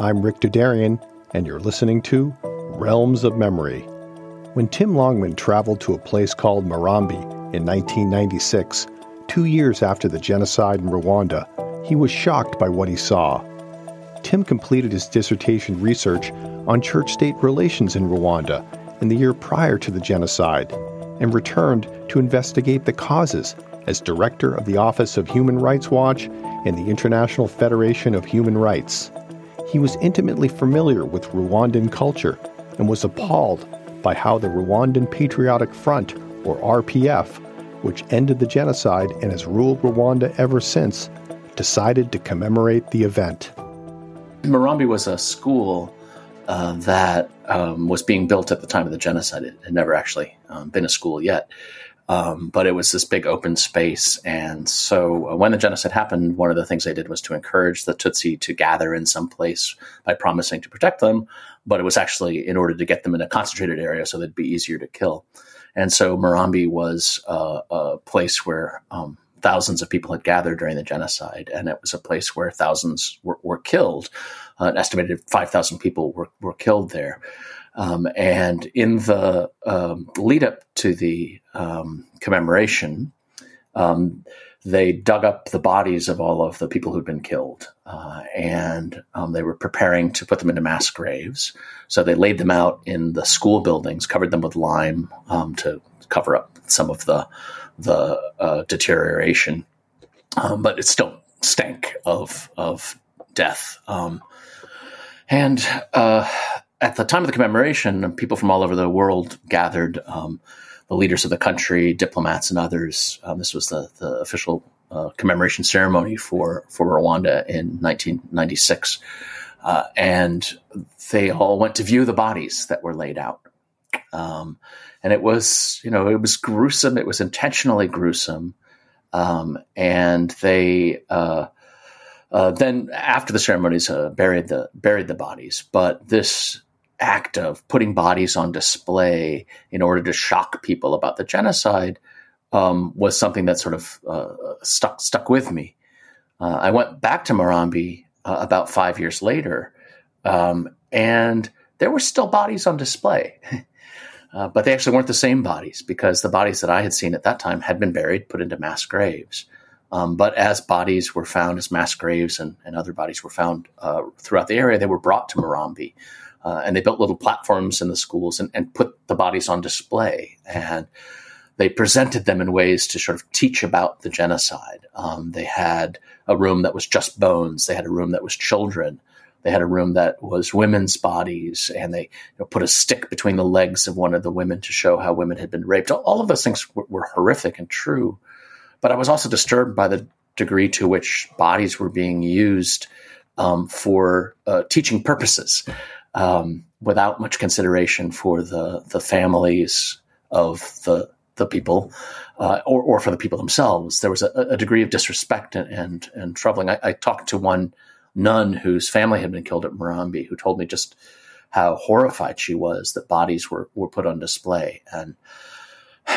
I'm Rick Dudarian, and you're listening to Realms of Memory. When Tim Longman traveled to a place called Murambi in 1996, two years after the genocide in Rwanda, he was shocked by what he saw. Tim completed his dissertation research on church state relations in Rwanda in the year prior to the genocide and returned to investigate the causes as director of the Office of Human Rights Watch and the International Federation of Human Rights. He was intimately familiar with Rwandan culture and was appalled by how the Rwandan Patriotic Front, or RPF, which ended the genocide and has ruled Rwanda ever since, decided to commemorate the event. Murambi was a school uh, that um, was being built at the time of the genocide. It had never actually um, been a school yet. Um, but it was this big open space. And so uh, when the genocide happened, one of the things they did was to encourage the Tutsi to gather in some place by promising to protect them. But it was actually in order to get them in a concentrated area so they'd be easier to kill. And so Murambi was uh, a place where um, thousands of people had gathered during the genocide, and it was a place where thousands were, were killed. Uh, an estimated 5,000 people were, were killed there. Um, and in the um, lead up to the um, commemoration, um, they dug up the bodies of all of the people who'd been killed, uh, and um, they were preparing to put them into mass graves. So they laid them out in the school buildings, covered them with lime um, to cover up some of the the uh, deterioration, but it still stank of of death. and uh, at the time of the commemoration, people from all over the world gathered. Um, the leaders of the country, diplomats, and others. Um, this was the, the official uh, commemoration ceremony for for Rwanda in 1996, uh, and they all went to view the bodies that were laid out. Um, and it was, you know, it was gruesome. It was intentionally gruesome, um, and they. Uh, uh, then after the ceremonies uh, buried the buried the bodies, but this act of putting bodies on display in order to shock people about the genocide um, was something that sort of uh, stuck stuck with me. Uh, I went back to Murambi uh, about five years later, um, and there were still bodies on display, uh, but they actually weren't the same bodies because the bodies that I had seen at that time had been buried, put into mass graves. Um, but as bodies were found, as mass graves and, and other bodies were found uh, throughout the area, they were brought to Murambi. Uh, and they built little platforms in the schools and, and, put the bodies on display. And they presented them in ways to sort of teach about the genocide. Um, they had a room that was just bones. They had a room that was children. They had a room that was women's bodies, and they you know, put a stick between the legs of one of the women to show how women had been raped. All of those things were, were horrific and true. But I was also disturbed by the degree to which bodies were being used um, for uh, teaching purposes um, without much consideration for the the families of the the people uh, or, or for the people themselves. There was a, a degree of disrespect and and, and troubling. I, I, talked to one nun whose family had been killed at Murambi, who told me just how horrified she was that bodies were were put on display. And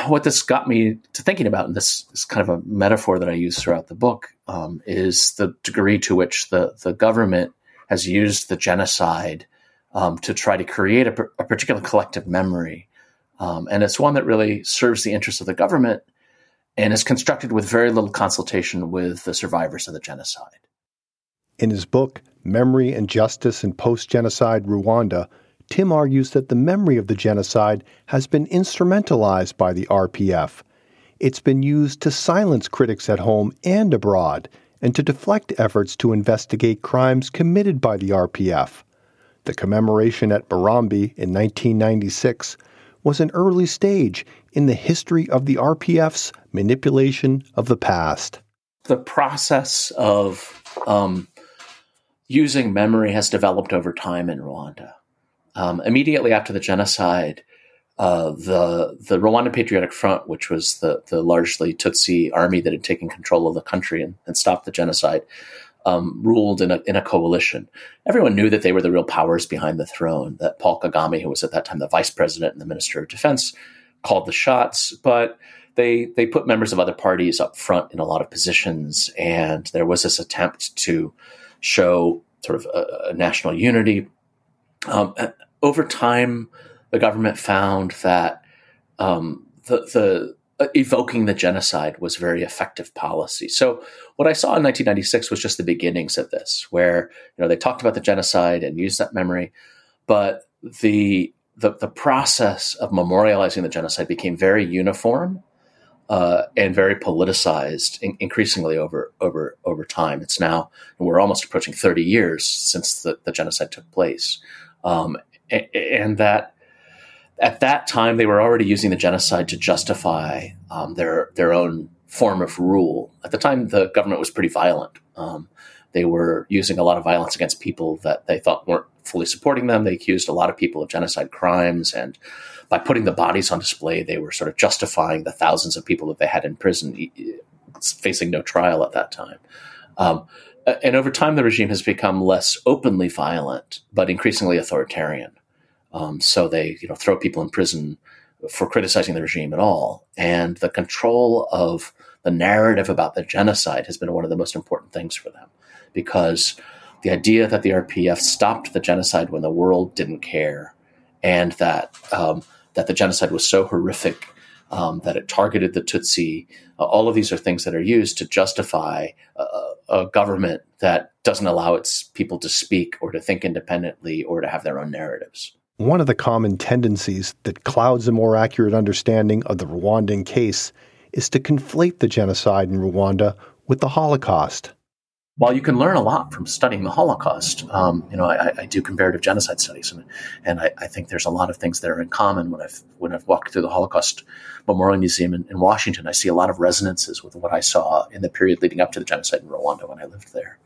what this got me to thinking about, and this is kind of a metaphor that I use throughout the book, um, is the degree to which the the government has used the genocide um, to try to create a, a particular collective memory. Um, and it's one that really serves the interests of the government and is constructed with very little consultation with the survivors of the genocide. In his book, Memory and Justice in Post Genocide Rwanda, Tim argues that the memory of the genocide has been instrumentalized by the RPF. It's been used to silence critics at home and abroad, and to deflect efforts to investigate crimes committed by the RPF. The commemoration at Murambi in 1996 was an early stage in the history of the RPF's manipulation of the past. The process of um, using memory has developed over time in Rwanda. Um, immediately after the genocide, uh, the the Rwanda Patriotic Front, which was the the largely Tutsi army that had taken control of the country and, and stopped the genocide, um, ruled in a, in a coalition. Everyone knew that they were the real powers behind the throne, that Paul Kagame, who was at that time the vice president and the minister of defense, called the shots. But they, they put members of other parties up front in a lot of positions. And there was this attempt to show sort of a, a national unity. Um, over time, the government found that um, the, the evoking the genocide was very effective policy. So what I saw in 1996 was just the beginnings of this, where you know they talked about the genocide and used that memory, but the the, the process of memorializing the genocide became very uniform uh, and very politicized, in, increasingly over over over time. It's now we're almost approaching 30 years since the, the genocide took place, um, and, and that at that time, they were already using the genocide to justify um, their their own form of rule. At the time, the government was pretty violent. Um, they were using a lot of violence against people that they thought weren't fully supporting them. They accused a lot of people of genocide crimes, and by putting the bodies on display, they were sort of justifying the thousands of people that they had in prison, facing no trial at that time. Um, and over time, the regime has become less openly violent, but increasingly authoritarian. Um, so they, you know, throw people in prison for criticizing the regime at all. And the control of the narrative about the genocide has been one of the most important things for them because the idea that the RPF stopped the genocide when the world didn't care and that um, that the genocide was so horrific um, that it targeted the Tutsi. Uh, all of these are things that are used to justify a, a government that doesn't allow its people to speak or to think independently or to have their own narratives. One of the common tendencies that clouds a more accurate understanding of the Rwandan case is to conflate the genocide in Rwanda with the Holocaust. While you can learn a lot from studying the Holocaust, um, you know, I, I, do comparative genocide studies, and, and I, I, think there's a lot of things that are in common. When I've when I've walked through the Holocaust Memorial Museum in, in Washington, I see a lot of resonances with what I saw in the period leading up to the genocide in Rwanda when I lived there.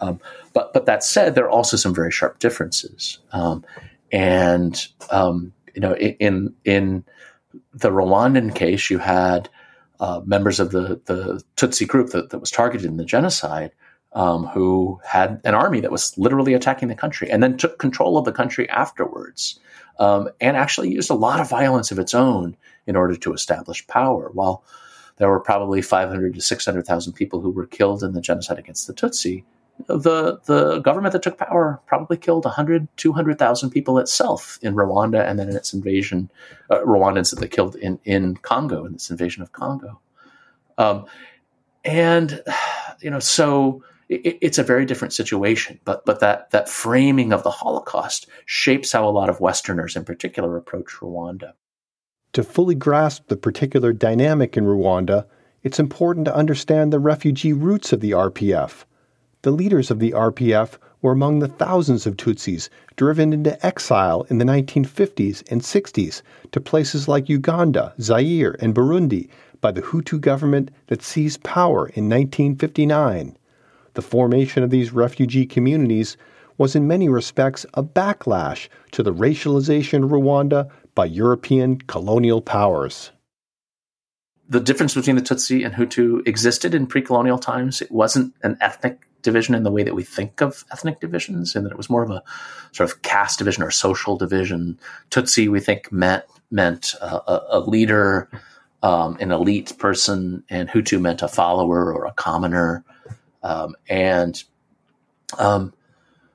Um, but but that said, there are also some very sharp differences. Um, and um, you know, in in the Rwandan case, you had uh, members of the the Tutsi group that, that was targeted in the genocide, um, who had an army that was literally attacking the country, and then took control of the country afterwards, um, and actually used a lot of violence of its own in order to establish power. While there were probably 500 to 600,000 people who were killed in the genocide against the Tutsi the the government that took power probably killed 100 200,000 people itself in Rwanda and then in its invasion uh, Rwandans that they killed in in Congo in this invasion of Congo. Um, and you know so it, it's a very different situation but but that that framing of the Holocaust shapes how a lot of westerners in particular approach Rwanda. To fully grasp the particular dynamic in Rwanda it's important to understand the refugee roots of the RPF the leaders of the RPF were among the thousands of Tutsis driven into exile in the 1950s and 60s to places like Uganda, Zaire, and Burundi by the Hutu government that seized power in 1959. The formation of these refugee communities was in many respects a backlash to the racialization of Rwanda by European colonial powers. The difference between the Tutsi and Hutu existed in pre colonial times. It wasn't an ethnic division in the way that we think of ethnic divisions, and that it was more of a sort of caste division or social division. Tutsi, we think, meant meant a, a, leader, um, an elite person, and Hutu meant a follower or a commoner. Um, and um,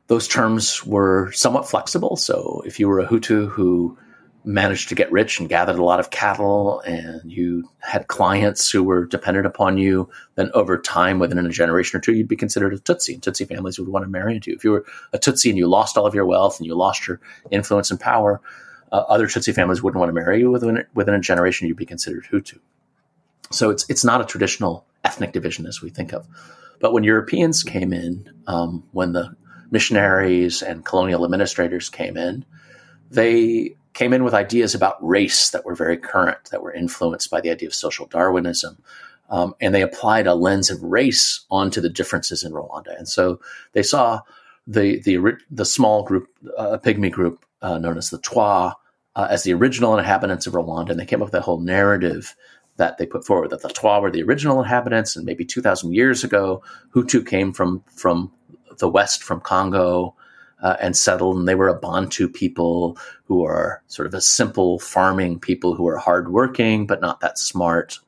those terms were somewhat flexible. So if you were a Hutu who managed to get rich and gathered a lot of cattle and you had clients who were dependent upon you, then over time, within a generation or two, you'd be considered a Tutsi. And Tutsi families would want to marry into you. If you were a Tutsi and you lost all of your wealth and you lost your influence and power, uh, other Tutsi families wouldn't want to marry you. Within, within a generation, you'd be considered Hutu. So it's, it's not a traditional ethnic division as we think of. But when Europeans came in, um, when the missionaries and colonial administrators came in, they came in with ideas about race that were very current, that were influenced by the idea of social Darwinism. Um, and they applied a lens of race onto the differences in Rwanda. And so they saw the the the small group, uh, pygmy group uh, known as the Twa, uh, as the original inhabitants of Rwanda, and they came up with a whole narrative that they put forward that the Twa were the original inhabitants, and maybe two thousand years ago, Hutu came from from the west, from Congo, uh, and settled, and they were a Bantu people who are sort of a simple farming people who are hardworking but not that smart.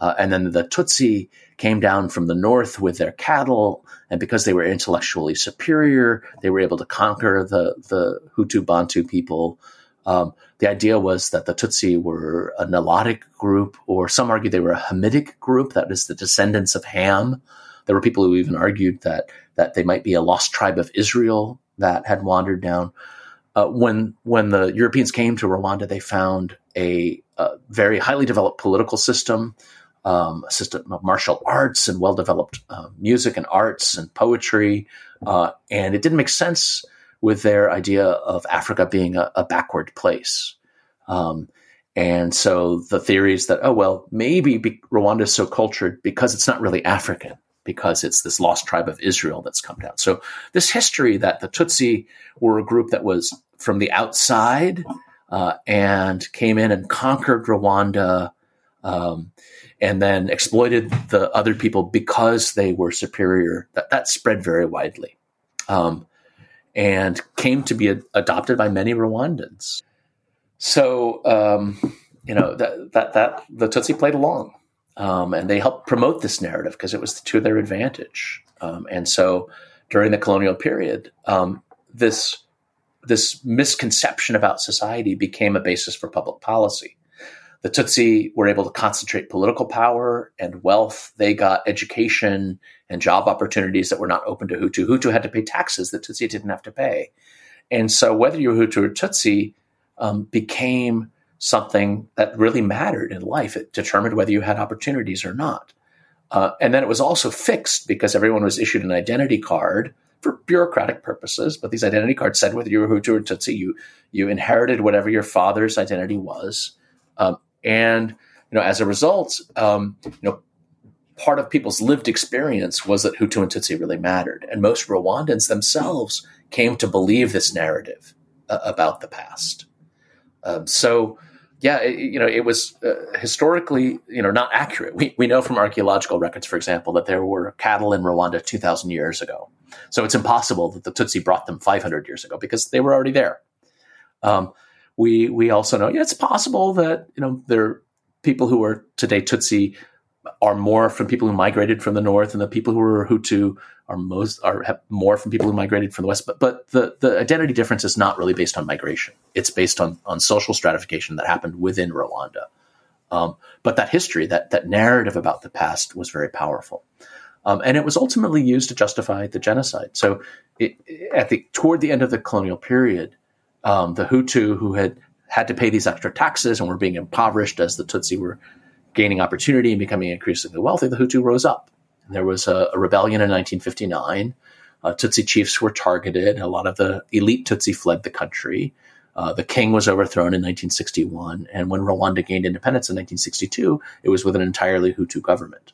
Uh, and then the Tutsi came down from the north with their cattle, and because they were intellectually superior, they were able to conquer the the Hutu Bantu people. Um, the idea was that the Tutsi were a Nilotic group, or some argue they were a Hamitic group, that is the descendants of Ham. There were people who even argued that that they might be a lost tribe of Israel that had wandered down. Uh, when when the Europeans came to Rwanda, they found a, a very highly developed political system, um, a system of martial arts and well developed uh, music and arts and poetry, uh, and it didn't make sense with their idea of Africa being a, a backward place. Um, and so the theories that oh well maybe Rwanda is so cultured because it's not really African because it's this lost tribe of Israel that's come down. So this history that the Tutsi were a group that was from the outside uh, and came in and conquered Rwanda. Um, and then exploited the other people because they were superior. That that spread very widely, um, and came to be adopted by many Rwandans. So um, you know that that that the Tutsi played along um, and they helped promote this narrative because it was to their advantage. Um, and so during the colonial period, um, this this misconception about society became a basis for public policy. The Tutsi were able to concentrate political power and wealth. They got education and job opportunities that were not open to Hutu. Hutu had to pay taxes that Tutsi didn't have to pay. And so, whether you're Hutu or Tutsi um, became something that really mattered in life. It determined whether you had opportunities or not. Uh, and then it was also fixed because everyone was issued an identity card for bureaucratic purposes. But these identity cards said whether you were Hutu or Tutsi, you you inherited whatever your father's identity was, um, and you know as a result, um, you know part of people's lived experience was that Hutu and Tutsi really mattered, and most Rwandans themselves came to believe this narrative uh, about the past. Um, so yeah, it, you know, it was uh, historically, you know, not accurate. We, we know from archaeological records, for example, that there were cattle in Rwanda 2,000 years ago. So it's impossible that the Tutsi brought them 500 years ago because they were already there. Um, we we also know yeah, it's possible that you know there people who are today Tutsi are more from people who migrated from the north, and the people who are Hutu are most are have more from people who migrated from the west. But but the the identity difference is not really based on migration. It's based on on social stratification that happened within Rwanda. Um, but that history, that that narrative about the past, was very powerful, um, and it was ultimately used to justify the genocide. So, it, at the toward the end of the colonial period, um, the Hutu who had had to pay these extra taxes and were being impoverished as the Tutsi were gaining opportunity and becoming increasingly wealthy, the Hutu rose up. There was a, a rebellion in 1959. Uh, Tutsi chiefs were targeted. A lot of the elite Tutsi fled the country. Uh, the king was overthrown in 1961. And when Rwanda gained independence in 1962, it was with an entirely Hutu government.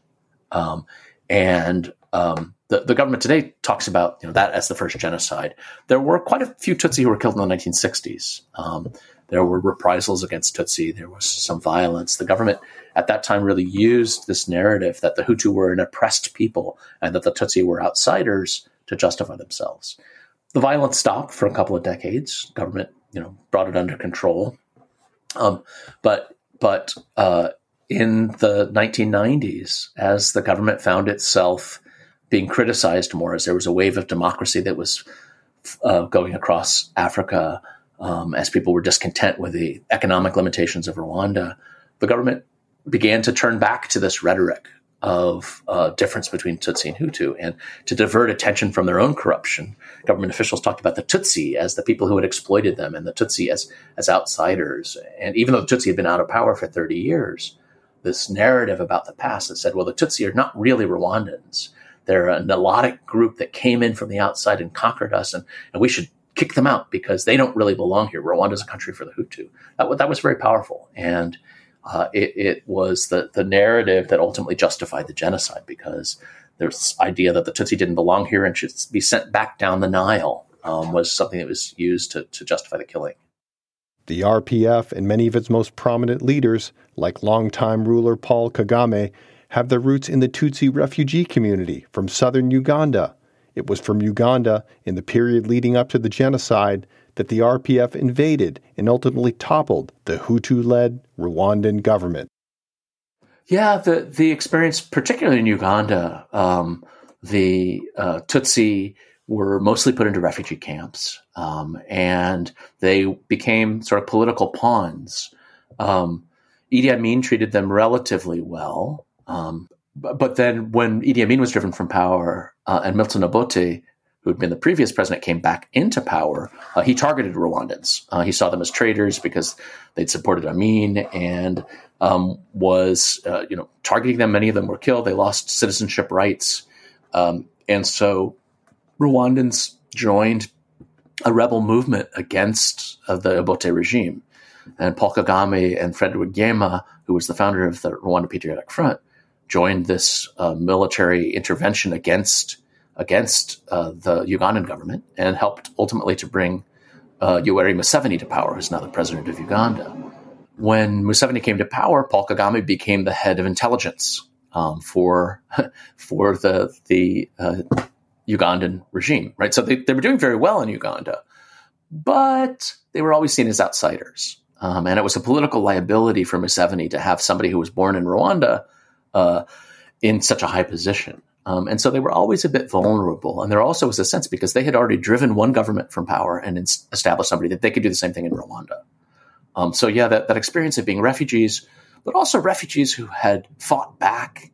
Um, and um, the, the government today talks about you know, that as the first genocide. There were quite a few Tutsi who were killed in the 1960s. Um, there were reprisals against Tutsi. There was some violence. The government at that time really used this narrative that the Hutu were an oppressed people and that the Tutsi were outsiders to justify themselves. The violence stopped for a couple of decades. Government, you know, brought it under control. Um, but but uh, in the 1990s, as the government found itself being criticized more, as there was a wave of democracy that was uh, going across Africa, um, as people were discontent with the economic limitations of Rwanda, the government began to turn back to this rhetoric of uh, difference between Tutsi and Hutu, and to divert attention from their own corruption. Government officials talked about the Tutsi as the people who had exploited them, and the Tutsi as as outsiders. And even though the Tutsi had been out of power for thirty years, this narrative about the past that said, "Well, the Tutsi are not really Rwandans; they're a Nilotic group that came in from the outside and conquered us, and, and we should kick them out because they don't really belong here. Rwanda is a country for the Hutu. That, that was very powerful. And uh, it, it, was the, the narrative that ultimately justified the genocide because there's this idea that the Tutsi didn't belong here and should be sent back down the Nile um, was something that was used to, to justify the killing. The RPF and many of its most prominent leaders, like longtime ruler Paul Kagame, have their roots in the Tutsi refugee community from southern Uganda it was from Uganda, in the period leading up to the genocide, that the RPF invaded and ultimately toppled the Hutu led Rwandan government. Yeah, the the experience, particularly in Uganda, um, the uh, Tutsi were mostly put into refugee camps, um, and they became sort of political pawns. Um, Idi Amin treated them relatively well, um, but, then when Idi Amin was driven from power uh, and Milton Obote, who had been the previous president, came back into power, uh, he targeted Rwandans. Uh, he saw them as traitors because they'd supported Amin and um, was, uh, you know, targeting them. Many of them were killed. They lost citizenship rights, um, and so Rwandans joined a rebel movement against uh, the Obote regime. And Paul Kagame and Frederick Rwigema, who was the founder of the Rwanda Patriotic Front, joined this uh, military intervention against against uh, the Ugandan government and helped ultimately to bring uh, Yoweri Museveni to power, who's now the president of Uganda. When Museveni came to power, Paul Kagame became the head of intelligence um, for for the the uh, Ugandan regime, right? So they, they were doing very well in Uganda, but they were always seen as outsiders. Um, and it was a political liability for Museveni to have somebody who was born in Rwanda uh, in such a high position. Um, and so they were always a bit vulnerable. And there also was a sense because they had already driven one government from power and established somebody that they could do the same thing in Rwanda. Um, so, yeah, that, that experience of being refugees, but also refugees who had fought back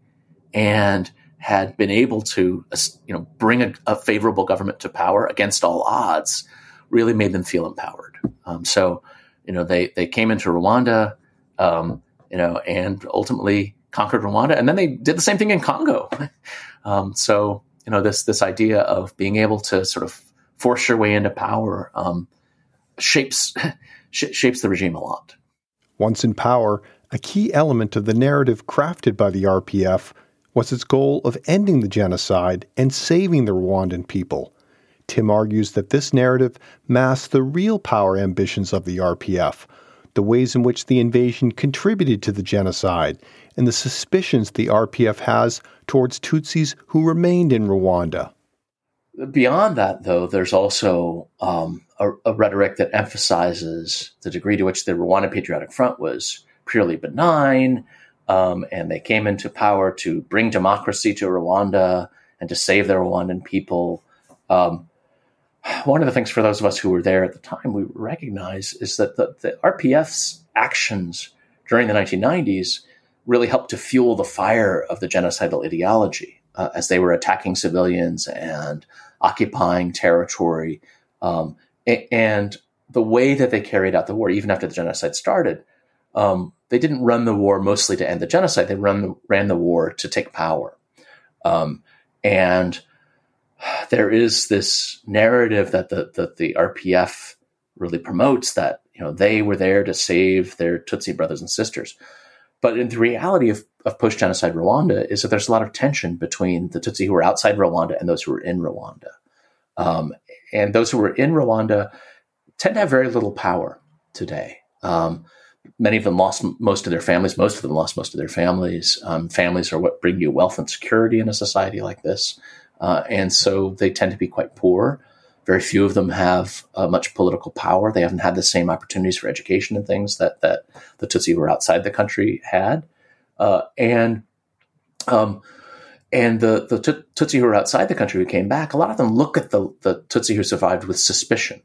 and had been able to, you know, bring a, a favorable government to power against all odds, really made them feel empowered. Um, so, you know, they they came into Rwanda, um, you know, and ultimately conquered Rwanda, and then they did the same thing in Congo. um, so, you know, this this idea of being able to sort of force your way into power um, shapes sh- shapes the regime a lot. Once in power, a key element of the narrative crafted by the RPF was its goal of ending the genocide and saving the Rwandan people. Tim argues that this narrative masks the real power ambitions of the RPF, the ways in which the invasion contributed to the genocide, and the suspicions the RPF has towards Tutsis who remained in Rwanda. Beyond that, though, there's also um, a, a, rhetoric that emphasizes the degree to which the Rwanda Patriotic Front was purely benign, um, and they came into power to bring democracy to Rwanda and to save the Rwandan people. Um, one of the things for those of us who were there at the time we recognize is that the, the RPF's actions during the 1990s really helped to fuel the fire of the genocidal ideology uh, as they were attacking civilians and occupying territory. Um, and the way that they carried out the war, even after the genocide started, um, they didn't run the war mostly to end the genocide. They run ran the war to take power. Um, and there is this narrative that the, that the RPF really promotes that you know they were there to save their Tutsi brothers and sisters. But in the reality of, of post genocide Rwanda is that there's a lot of tension between the Tutsi who were outside Rwanda and those who were in Rwanda. Um, and those who were in Rwanda tend to have very little power today. Um, many of them lost most of their families. Most of them lost most of their families. Um, families are what bring you wealth and security in a society like this. Uh, and so they tend to be quite poor. Very few of them have uh, much political power. They haven't had the same opportunities for education and things that, that the Tutsi who were outside the country had. Uh, and um, and the, the Tutsi who were outside the country who came back, a lot of them look at the, the Tutsi who survived with suspicion.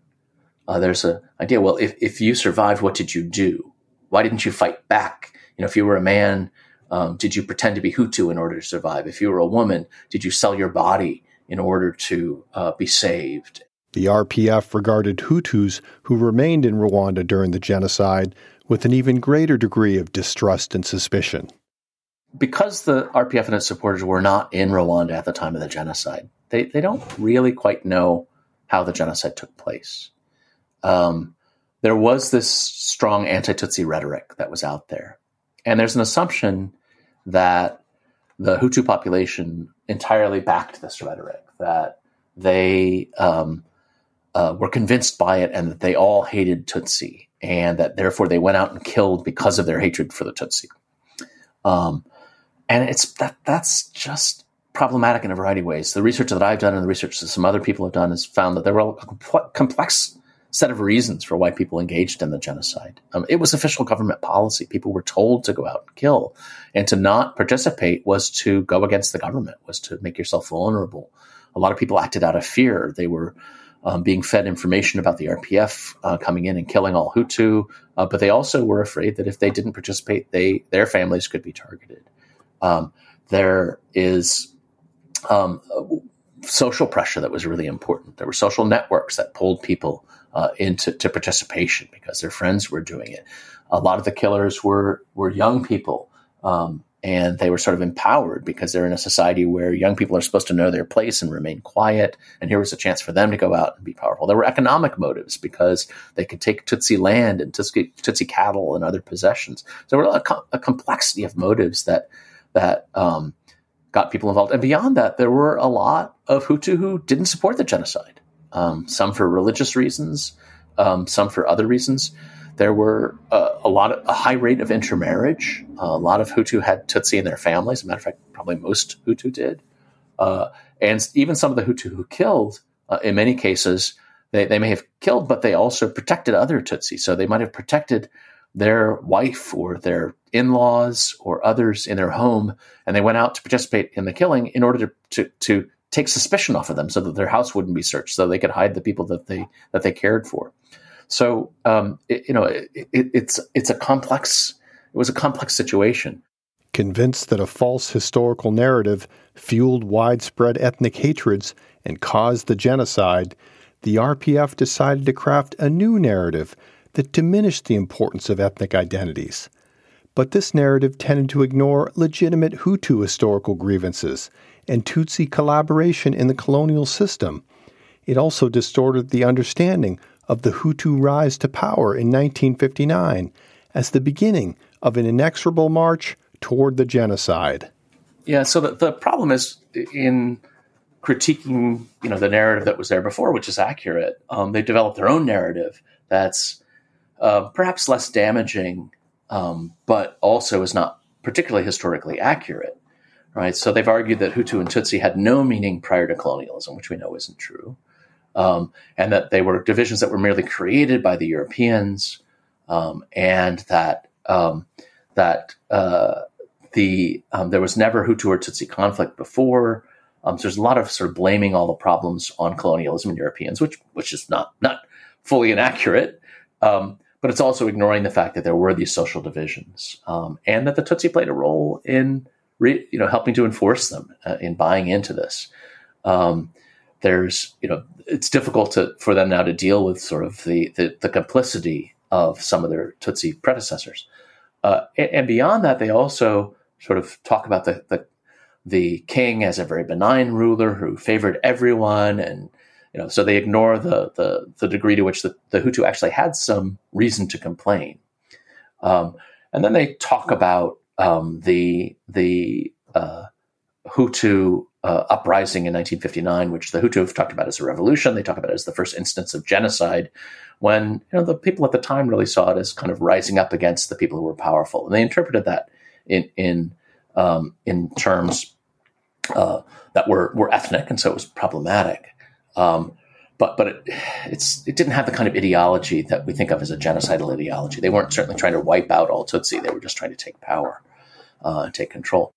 Uh, there's an idea, well, if, if you survived, what did you do? Why didn't you fight back? You know, if you were a man, um, did you pretend to be Hutu in order to survive? If you were a woman, did you sell your body in order to uh, be saved? The RPF regarded Hutus who remained in Rwanda during the genocide with an even greater degree of distrust and suspicion. Because the RPF and its supporters were not in Rwanda at the time of the genocide, they, they don't really quite know how the genocide took place. Um, there was this strong anti Tutsi rhetoric that was out there. And there's an assumption that the Hutu population entirely backed this rhetoric, that they um, uh, were convinced by it and that they all hated Tutsi, and that therefore they went out and killed because of their hatred for the Tutsi. Um, and it's that that's just problematic in a variety of ways. The research that I've done and the research that some other people have done has found that there were complex set of reasons for why people engaged in the genocide. Um, it was official government policy. People were told to go out and kill, and to not participate was to go against the government, was to make yourself vulnerable. A lot of people acted out of fear. They were um, being fed information about the RPF uh, coming in and killing all Hutu, uh, but they also were afraid that if they didn't participate, they their families could be targeted. Um, there is um, social pressure that was really important. There were social networks that pulled people uh, into participation because their friends were doing it. A lot of the killers were were young people, um, and they were sort of empowered because they're in a society where young people are supposed to know their place and remain quiet. And here was a chance for them to go out and be powerful. There were economic motives because they could take Tutsi land and Tutsi, Tutsi cattle and other possessions. So there were a, a complexity of motives that that um, got people involved. And beyond that, there were a lot of Hutu who didn't support the genocide, um, some for religious reasons, um, some for other reasons. There were uh, a lot of a high rate of intermarriage. Uh, a lot of Hutu had Tutsi in their families. As a matter of fact, probably most Hutu did. Uh, and even some of the Hutu who killed, uh, in many cases, they, they may have killed, but they also protected other Tutsi. So they might have protected their wife or their in laws or others in their home, and they went out to participate in the killing in order to, to, to take suspicion off of them so that their house wouldn't be searched, so they could hide the people that they that they cared for. So um, it, you know, it, it, it's it's a complex. It was a complex situation. Convinced that a false historical narrative fueled widespread ethnic hatreds and caused the genocide, the RPF decided to craft a new narrative that diminished the importance of ethnic identities. But this narrative tended to ignore legitimate Hutu historical grievances and Tutsi collaboration in the colonial system. It also distorted the understanding of the Hutu rise to power in 1959 as the beginning of an inexorable march toward the genocide. Yeah, so the, the problem is in critiquing, you know, the narrative that was there before, which is accurate. Um, they developed their own narrative that's uh, perhaps less damaging, um, but also is not particularly historically accurate. Right. So they've argued that Hutu and Tutsi had no meaning prior to colonialism, which we know isn't true, um, and that they were divisions that were merely created by the Europeans, um, and that um, that uh, the um, there was never Hutu or Tutsi conflict before. Um, so there's a lot of sort of blaming all the problems on colonialism and Europeans, which which is not not fully inaccurate. Um, but it's also ignoring the fact that there were these social divisions um, and that the Tutsi played a role in re, you know helping to enforce them uh, in buying into this. Um, there's you know it's difficult to, for them now to deal with sort of the, the, the complicity of some of their Tutsi predecessors, uh, and, and, beyond that, they also sort of talk about the, the the king as a very benign ruler who favored everyone and you know, so they ignore the the, the degree to which the, the Hutu actually had some reason to complain. Um, and then they talk about um, the the uh, Hutu uh, uprising in 1959, which the Hutu have talked about as a revolution. They talk about it as the first instance of genocide, when you know the people at the time really saw it as kind of rising up against the people who were powerful, and they interpreted that in in um, in terms uh, that were were ethnic, and so it was problematic. Um, but but it, it's it didn't have the kind of ideology that we think of as a genocidal ideology. They weren't certainly trying to wipe out all Tutsi. They were just trying to take power uh, and take control.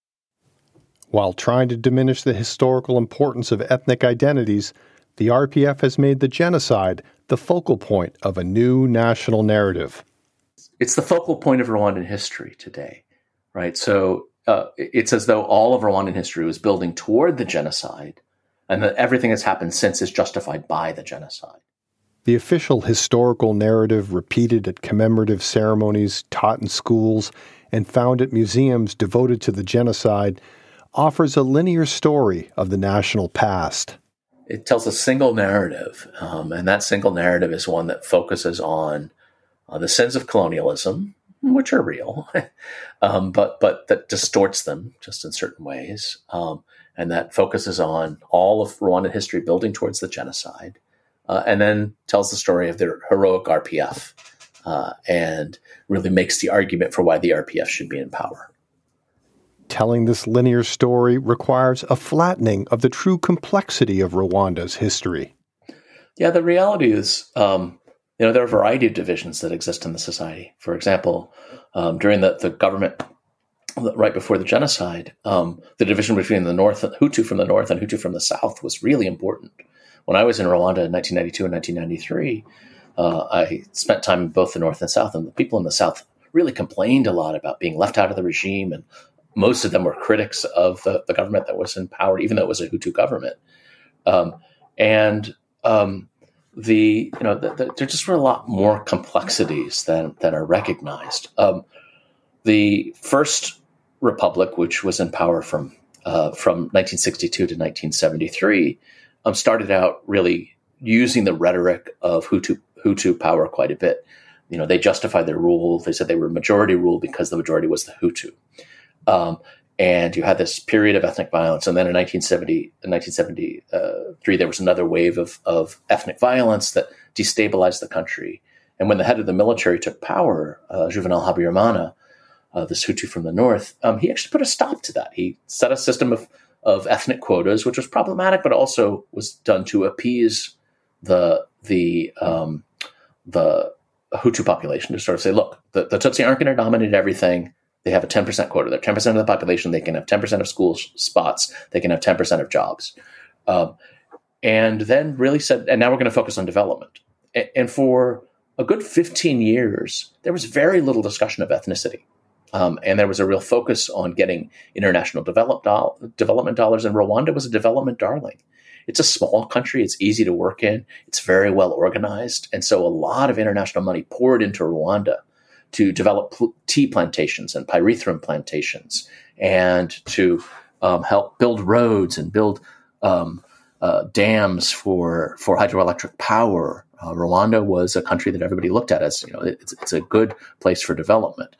While trying to diminish the historical importance of ethnic identities, the RPF has made the genocide the focal point of a new national narrative. It's the focal point of Rwandan history today, right? So uh, it's as though all of Rwandan history was building toward the genocide and that everything that's happened since is justified by the genocide. The official historical narrative repeated at commemorative ceremonies, taught in schools, and found at museums devoted to the genocide offers a linear story of the national past. It tells a single narrative, um, and that single narrative is one that focuses on uh, the sins of colonialism, which are real, um, but but that distorts them just in certain ways, um, and that focuses on all of Rwandan history building towards the genocide, uh, and then tells the story of their heroic RPF, uh, and really makes the argument for why the RPF should be in power. Telling this linear story requires a flattening of the true complexity of Rwanda's history. Yeah, the reality is um, you know, there are a variety of divisions that exist in the society. For example, um, during the, the government right before the genocide, um, the division between the North, Hutu from the North and Hutu from the South was really important. When I was in Rwanda in 1992 and 1993, uh, I spent time in both the North and South, and the people in the South really complained a lot about being left out of the regime, and most of them were critics of the, the government that was in power, even though it was a Hutu government. Um, and um, the you know the, the, there just were a lot more complexities than than are recognized. Um, the first republic, which was in power from uh, from 1962 to 1973, um, started out really using the rhetoric of Hutu Hutu power quite a bit. You know, they justified their rule. They said they were majority rule because the majority was the Hutu. Um, and you had this period of ethnic violence. And then in 1970, in 1973, there was another wave of, of ethnic violence that destabilized the country. And when the head of the military took power, uh, Juvenal Habyarimana, uh, Hutu from the north, um, he actually put a stop to that. He set a system of, of ethnic quotas, which was problematic, but also was done to appease the the um, the Hutu population to sort of say, look, the, the Tutsi aren't going to dominate everything they have a 10% quota. They're 10% of the population. They can have 10% of school spots. They can have 10% of jobs. Um, and then really said, and now we're going to focus on development. And, for a good 15 years, there was very little discussion of ethnicity. Um, and there was a real focus on getting international develop do- development dollars. And Rwanda was a development darling. It's a small country. It's easy to work in. It's very well organized. And so a lot of international money poured into Rwanda to develop tea plantations and pyrethrum plantations and to um, help build roads and build um, uh, dams for for hydroelectric power. Uh, Rwanda was a country that everybody looked at as you know it's, it's a good place for development.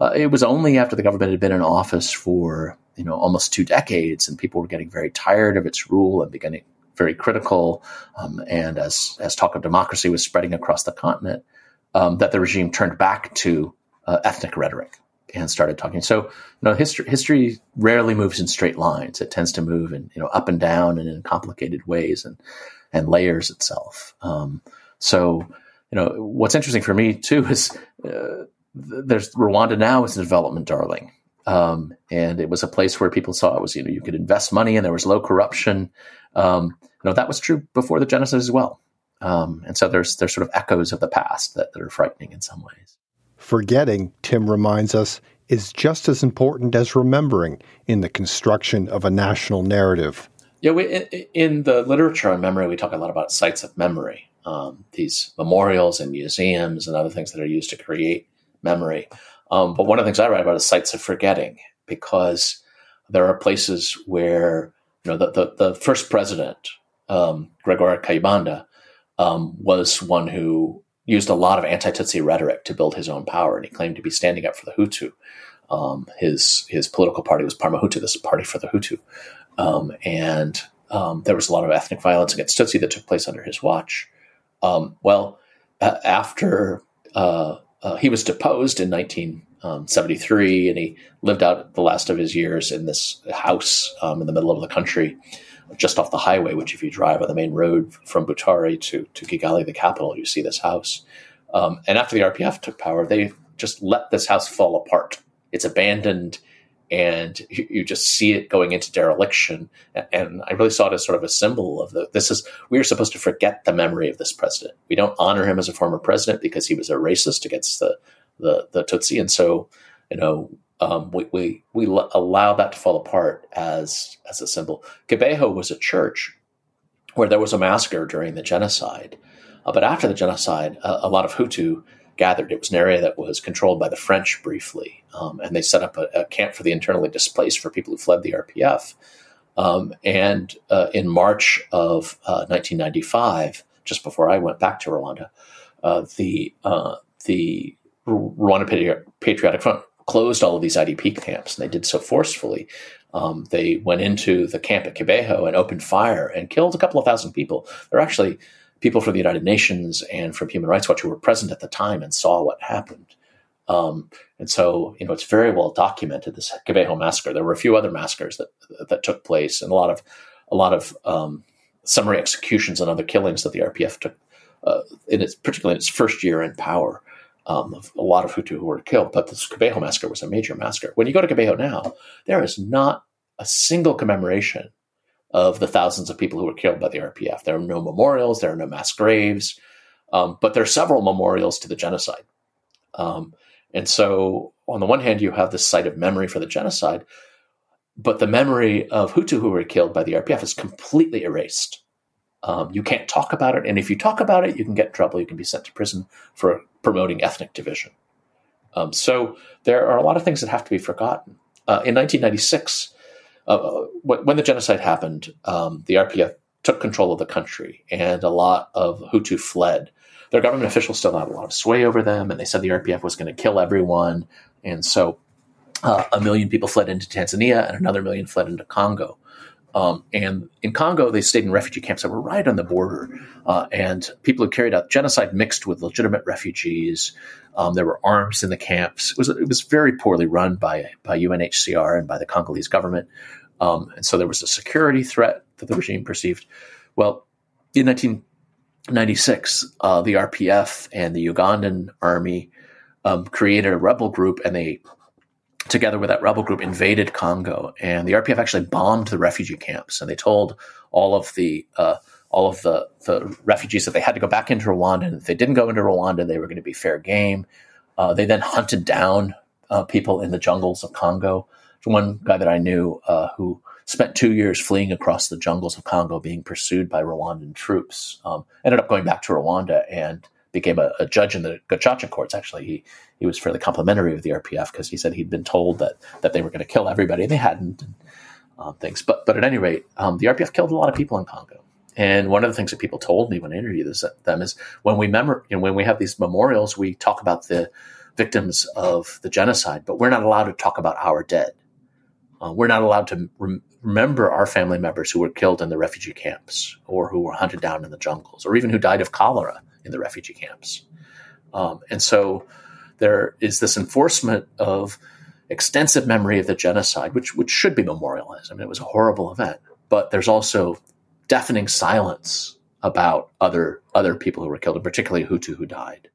Uh, it was only after the government had been in office for you know almost two decades and people were getting very tired of its rule and beginning very critical. Um, and as as talk of democracy was spreading across the continent, um, that the regime turned back to uh, ethnic rhetoric and started talking. So, you know, history history rarely moves in straight lines. It tends to move in you know up and down and in complicated ways and and layers itself. Um, so, you know, what's interesting for me too is uh, there's Rwanda now is a development darling. Um, and it was a place where people saw it was, you know, you could invest money and there was low corruption. Um, you know, that was true before the genocide as well. Um, and so there's there's sort of echoes of the past that, that are frightening in some ways. Forgetting, Tim reminds us, is just as important as remembering in the construction of a national narrative. Yeah, we, in the literature on memory, we talk a lot about sites of memory, um, these memorials and museums and other things that are used to create memory. Um, but one of the things I write about is sites of forgetting because there are places where you know the the, the first president, um, Gregoire Kayibanda, um, was one who used a lot of anti-Tutsi rhetoric to build his own power, and he claimed to be standing up for the Hutu. Um, his his political party was Parmehutu, this party for the Hutu, um, and um, there was a lot of ethnic violence against Tutsi that took place under his watch. Um, well, uh, after uh, uh, he was deposed in 1973, and he lived out the last of his years in this house um, in the middle of the country just off the highway, which if you drive on the main road from Butare to, to Kigali, the capital, you see this house. Um, and after the RPF took power, they just let this house fall apart. It's abandoned and you, you, just see it going into dereliction. And I really saw it as sort of a symbol of the, this is, we are supposed to forget the memory of this president. We don't honor him as a former president because he was a racist against the, the, the Tutsi. And so, you know, um, we, we, we allow that to fall apart as, as a symbol. Kibeho was a church where there was a massacre during the genocide. Uh, but after the genocide, uh, a lot of Hutu gathered. It was an area that was controlled by the French briefly, um, and they set up a, a, camp for the internally displaced for people who fled the RPF. Um, and uh, in March of uh, 1995, just before I went back to Rwanda, uh, the uh, the Rwanda Patriotic Front closed all of these IDP camps, and they did so forcefully. Um, they went into the camp at Kibeho and opened fire and killed a couple of thousand people. There are actually people from the United Nations and from Human Rights Watch who were present at the time and saw what happened. Um, and so, you know, it's very well documented. This Kibeho massacre. There were a few other massacres that that took place, and a lot of a lot of um, summary executions and other killings that the RPF took uh, in its particularly in its first year in power. Um, a lot of Hutu who were killed, but the Kibeho massacre was a major massacre. When you go to Kibeho now, there is not a single commemoration of the thousands of people who were killed by the RPF. There are no memorials, there are no mass graves, um, but there are several memorials to the genocide. Um, and so, on the one hand, you have this site of memory for the genocide, but the memory of Hutu who were killed by the RPF is completely erased. Um, you can't talk about it, and if you talk about it, you can get in trouble. You can be sent to prison for promoting ethnic division. Um, so there are a lot of things that have to be forgotten. Uh, in 1996, uh, when the genocide happened, um, the RPF took control of the country, and a lot of Hutu fled. Their government officials still had a lot of sway over them, and they said the RPF was going to kill everyone. And so uh, a million people fled into Tanzania, and another million fled into Congo. Um, and in Congo, they stayed in refugee camps that were right on the border. Uh, and people who carried out genocide mixed with legitimate refugees. Um, there were arms in the camps. It was, it was very poorly run by, by UNHCR and by the Congolese government. Um, and so there was a security threat that the regime perceived. Well, in 1996, uh, the RPF and the Ugandan army um, created a rebel group and they together with that rebel group, invaded Congo, and the RPF actually bombed the refugee camps. And they told all of the uh, all of the, the refugees that they had to go back into Rwanda, and if they didn't go into Rwanda, they were going to be fair game. Uh, they then hunted down uh, people in the jungles of Congo. One guy that I knew uh, who spent two years fleeing across the jungles of Congo, being pursued by Rwandan troops, um, ended up going back to Rwanda and became a, a, judge in the Gacaca courts. Actually, he he was fairly complimentary of the RPF because he said he'd been told that that they were going to kill everybody, and they hadn't. And, um, things, but but at any rate, um, the RPF killed a lot of people in Congo. And one of the things that people told me when I interviewed this, them is when we remember, you know, when we have these memorials, we talk about the victims of the genocide, but we're not allowed to talk about our dead. Uh, we're not allowed to rem- remember our family members who were killed in the refugee camps or who were hunted down in the jungles or even who died of cholera in the refugee camps. Um, and so there is this enforcement of extensive memory of the genocide, which which should be memorialized. I mean, it was a horrible event, but there's also deafening silence about other other people who were killed, and particularly Hutu who died.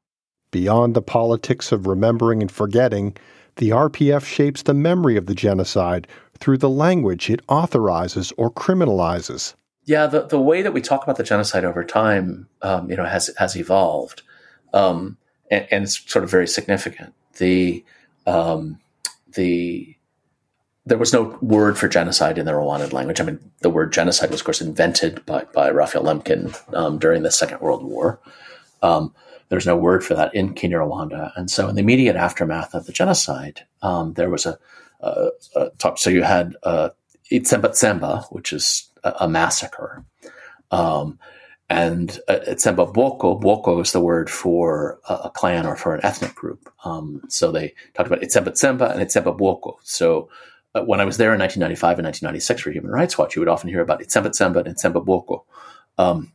Beyond the politics of remembering and forgetting, the RPF shapes the memory of the genocide through the language it authorizes or criminalizes. Yeah, the, the way that we talk about the genocide over time, um, you know, has has evolved, um, and, and, it's sort of very significant. The um, the there was no word for genocide in the Rwandan language. I mean, the word genocide was, of course, invented by by Raphael Lemkin um, during the Second World War. Um, there's no word for that in Kinyarwanda, and so in the immediate aftermath of the genocide, um, there was a, a, a talk. So you had uh, Itsembatsemba, which is a, massacre. Um, and uh, Tsemba Bwoko, Bwoko is the word for a, a, clan or for an ethnic group. Um, so they talked about Itsemba Tsemba and Itsemba Bwoko. So uh, when I was there in 1995 and 1996 for Human Rights Watch, you would often hear about Itsemba Tsemba and Itsemba Bwoko um,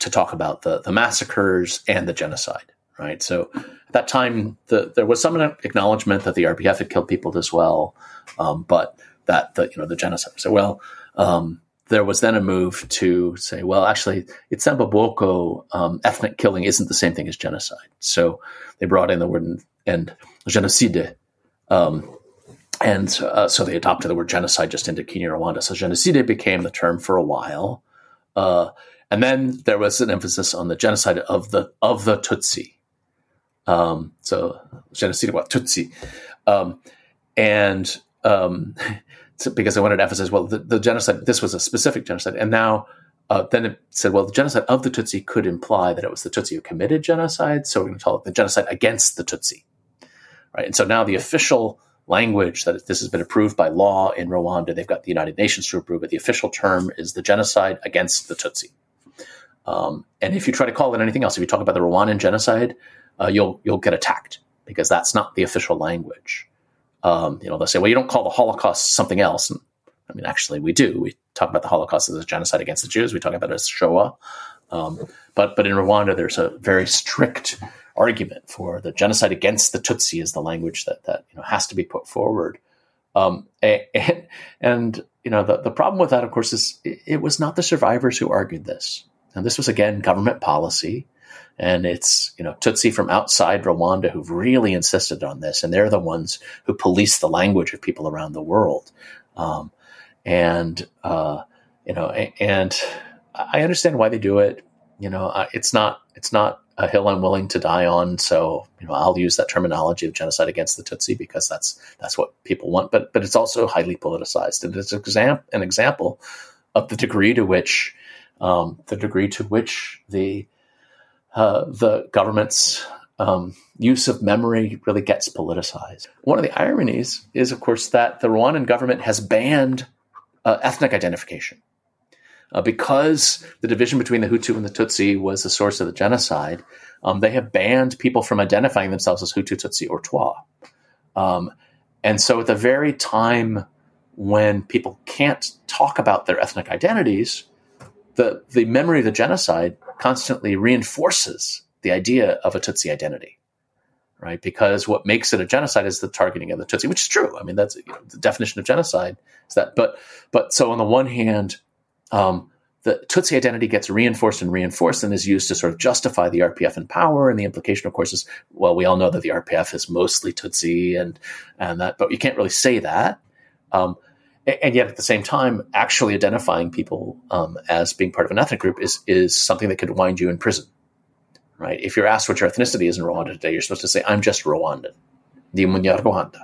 to talk about the, the massacres and the genocide, right? So at that time, the, there was some acknowledgement that the RPF had killed people as well, um, but that the, you know, the genocide. So, well, um, there was then a move to say, well, actually, Itsemba um, ethnic killing isn't the same thing as genocide. So they brought in the word and, genocide. Um, and uh, so they adopted the word genocide just into Kinyarwanda. So genocide became the term for a while. Uh, and then there was an emphasis on the genocide of the of the Tutsi. Um, so genocide what Tutsi. Um, and um, because I wanted to emphasize, well, the, the, genocide, this was a specific genocide. And now, uh, then it said, well, the genocide of the Tutsi could imply that it was the Tutsi who committed genocide. So we're going to call it the genocide against the Tutsi. Right. And so now the official language that this has been approved by law in Rwanda, they've got the United Nations to approve it. The official term is the genocide against the Tutsi. Um, and if you try to call it anything else, if you talk about the Rwandan genocide, uh, you'll you'll get attacked because that's not the official language. Um, you know, they'll say, well, you don't call the Holocaust something else. And, I mean, actually, we do. We talk about the Holocaust as a genocide against the Jews. We talk about it as Shoah. Um, but but in Rwanda, there's a very strict argument for the genocide against the Tutsi is the language that that you know has to be put forward. Um, and, and you know the the problem with that, of course, is it, it was not the survivors who argued this. And this was again government policy. And it's, you know, Tutsi from outside Rwanda who've really insisted on this. And they're the ones who police the language of people around the world. Um, and, uh, you know, and I understand why they do it. You know, it's not, it's not a hill I'm willing to die on. So, you know, I'll use that terminology of genocide against the Tutsi because that's that's what people want. But but it's also highly politicized, and it's exam- an example of the degree to which um, the degree to which the uh, the government's um, use of memory really gets politicized. One of the ironies is, of course, that the Rwandan government has banned uh, ethnic identification. Uh, because the division between the Hutu and the Tutsi was the source of the genocide, um, they have banned people from identifying themselves as Hutu, Tutsi, or Twa. Um, and so, at the very time when people can't talk about their ethnic identities, the, the memory of the genocide constantly reinforces the idea of a Tutsi identity, right? Because what makes it a genocide is the targeting of the Tutsi, which is true. I mean, that's you know, the definition of genocide is that. But but so on the one hand, um, the Tutsi identity gets reinforced and reinforced and is used to sort of justify the RPF in power. And the implication, of course, is well, we all know that the RPF is mostly Tutsi and and that, but you can't really say that. Um, and yet, at the same time, actually identifying people um, as being part of an ethnic group is is something that could wind you in prison, right? If you're asked what your ethnicity is in Rwanda today, you're supposed to say, "I'm just Rwandan." Ndi Umunyarwanda.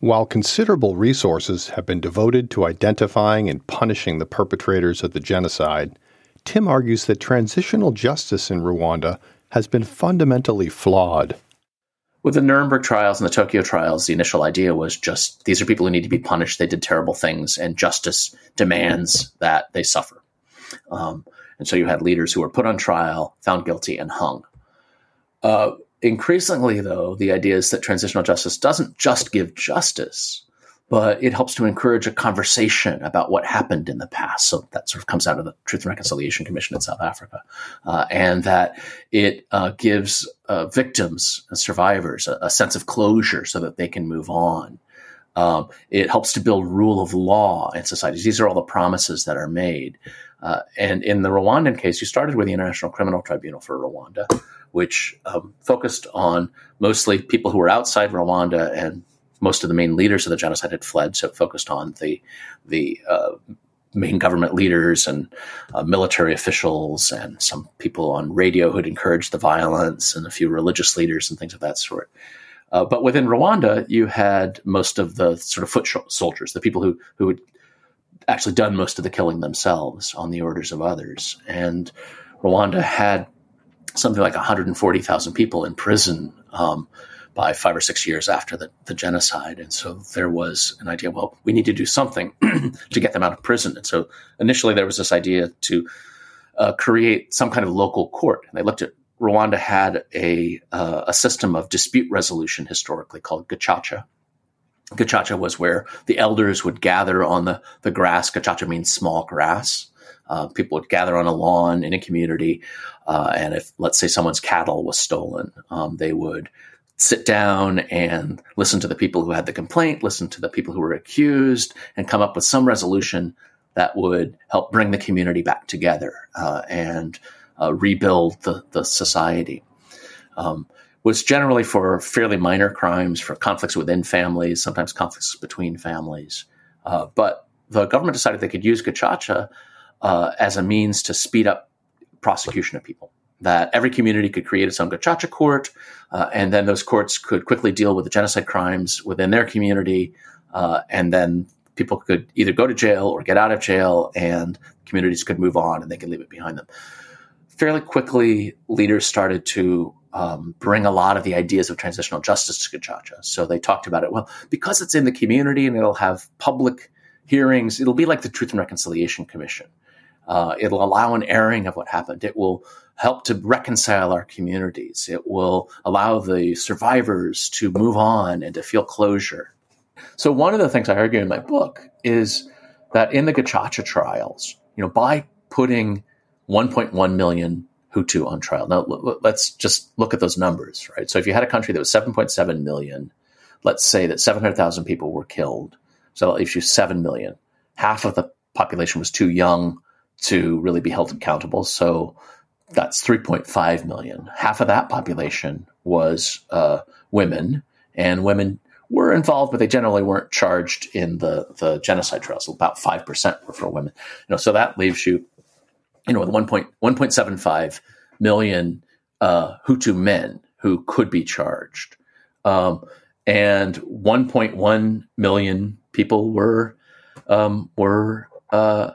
While considerable resources have been devoted to identifying and punishing the perpetrators of the genocide, Tim argues that transitional justice in Rwanda has been fundamentally flawed. With the Nuremberg trials and the Tokyo trials, the initial idea was just these are people who need to be punished. They did terrible things, and justice demands that they suffer. Um, and so you had leaders who were put on trial, found guilty, and hung. Uh, increasingly, though, the idea is that transitional justice doesn't just give justice, but it helps to encourage a conversation about what happened in the past. So that sort of comes out of the Truth and Reconciliation Commission in South Africa, uh, and that it uh, gives uh, victims and survivors a, a, sense of closure so that they can move on. Um, it helps to build rule of law in societies. These are all the promises that are made. Uh, and in the Rwandan case, you started with the International Criminal Tribunal for Rwanda, which um, focused on mostly people who were outside Rwanda, and most of the main leaders of the genocide had fled. So it focused on the the uh, main government leaders and uh, military officials, and some people on radio who'd encouraged the violence, and a few religious leaders and things of that sort. Uh, but within Rwanda, you had most of the sort of foot soldiers, the people who who had actually done most of the killing themselves on the orders of others. And Rwanda had something like 140,000 people in prison um, by five or six years after the, the, genocide. And so there was an idea, well, we need to do something to get them out of prison. And so initially there was this idea to uh, create some kind of local court. And they looked at Rwanda had a, uh, a system of dispute resolution historically called gacaca. Gacaca was where the elders would gather on the, the grass. Gacaca means small grass. Uh, people would gather on a lawn in a community, uh, and if, let's say, someone's cattle was stolen, um, they would sit down and listen to the people who had the complaint, listen to the people who were accused, and come up with some resolution that would help bring the community back together uh, and uh, rebuild the, the society. Um, was generally for fairly minor crimes, for conflicts within families, sometimes conflicts between families. Uh, but the government decided they could use gacaca uh, as a means to speed up prosecution of people. That every community could create its own gacaca court, uh, and then those courts could quickly deal with the genocide crimes within their community, uh, and then people could either go to jail or get out of jail, and communities could move on and they could leave it behind them. Fairly quickly, leaders started to um, bring a lot of the ideas of transitional justice to gacaca. So they talked about it. Well, because it's in the community and it'll have public hearings, it'll be like the Truth and Reconciliation Commission. Uh, it'll allow an airing of what happened. It will help to reconcile our communities. It will allow the survivors to move on and to feel closure. So one of the things I argue in my book is that in the Gacaca trials, you know, by putting 1.1 million Hutu on trial. Now let's just look at those numbers, right? So if you had a country that was 7.7 million, let's say that 700,000 people were killed. So that leaves you 7 million. Half of the population was too young to really be held accountable. So that's 3.5 million. Half of that population was uh, women, and women were involved, but they generally weren't charged in the, the genocide trials. About 5% were for women. You know, so that leaves you, you know, with 1.1.75 million uh, Hutu men who could be charged. Um, and 1.1 million people were um, were uh,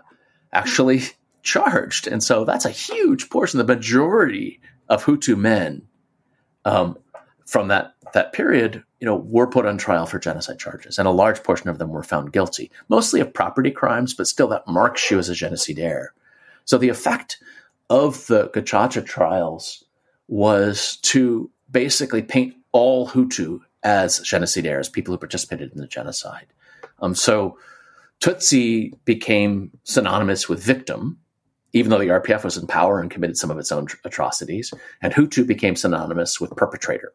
actually charged, and so that's a huge portion. The majority of Hutu men um, from that that period, you know, were put on trial for genocide charges, and a large portion of them were found guilty, mostly of property crimes, but still that marks you as a genocidaire. So the effect of the Gacaca trials was to basically paint all Hutu as genocidaires, people who participated in the genocide. Um, so Tutsi became synonymous with victim, even though the RPF was in power and committed some of its own atrocities, and Hutu became synonymous with perpetrator.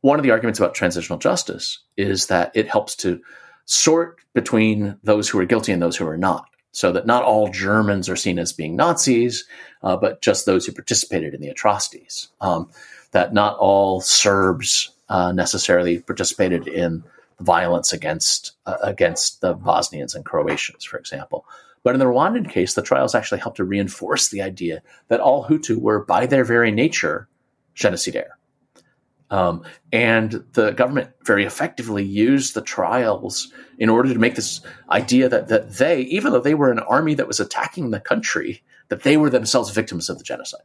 One of the arguments about transitional justice is that it helps to sort between those who are guilty and those who are not, so that not all Germans are seen as being Nazis, uh, but just those who participated in the atrocities. Um, that not all Serbs uh, necessarily participated in violence against uh, against the Bosnians and Croatians, for example. But in the Rwandan case, the trials actually helped to reinforce the idea that all Hutu were, by their very nature, genocidaire. Um, and the government very effectively used the trials in order to make this idea that, that they, even though they were an army that was attacking the country, that they were themselves victims of the genocide.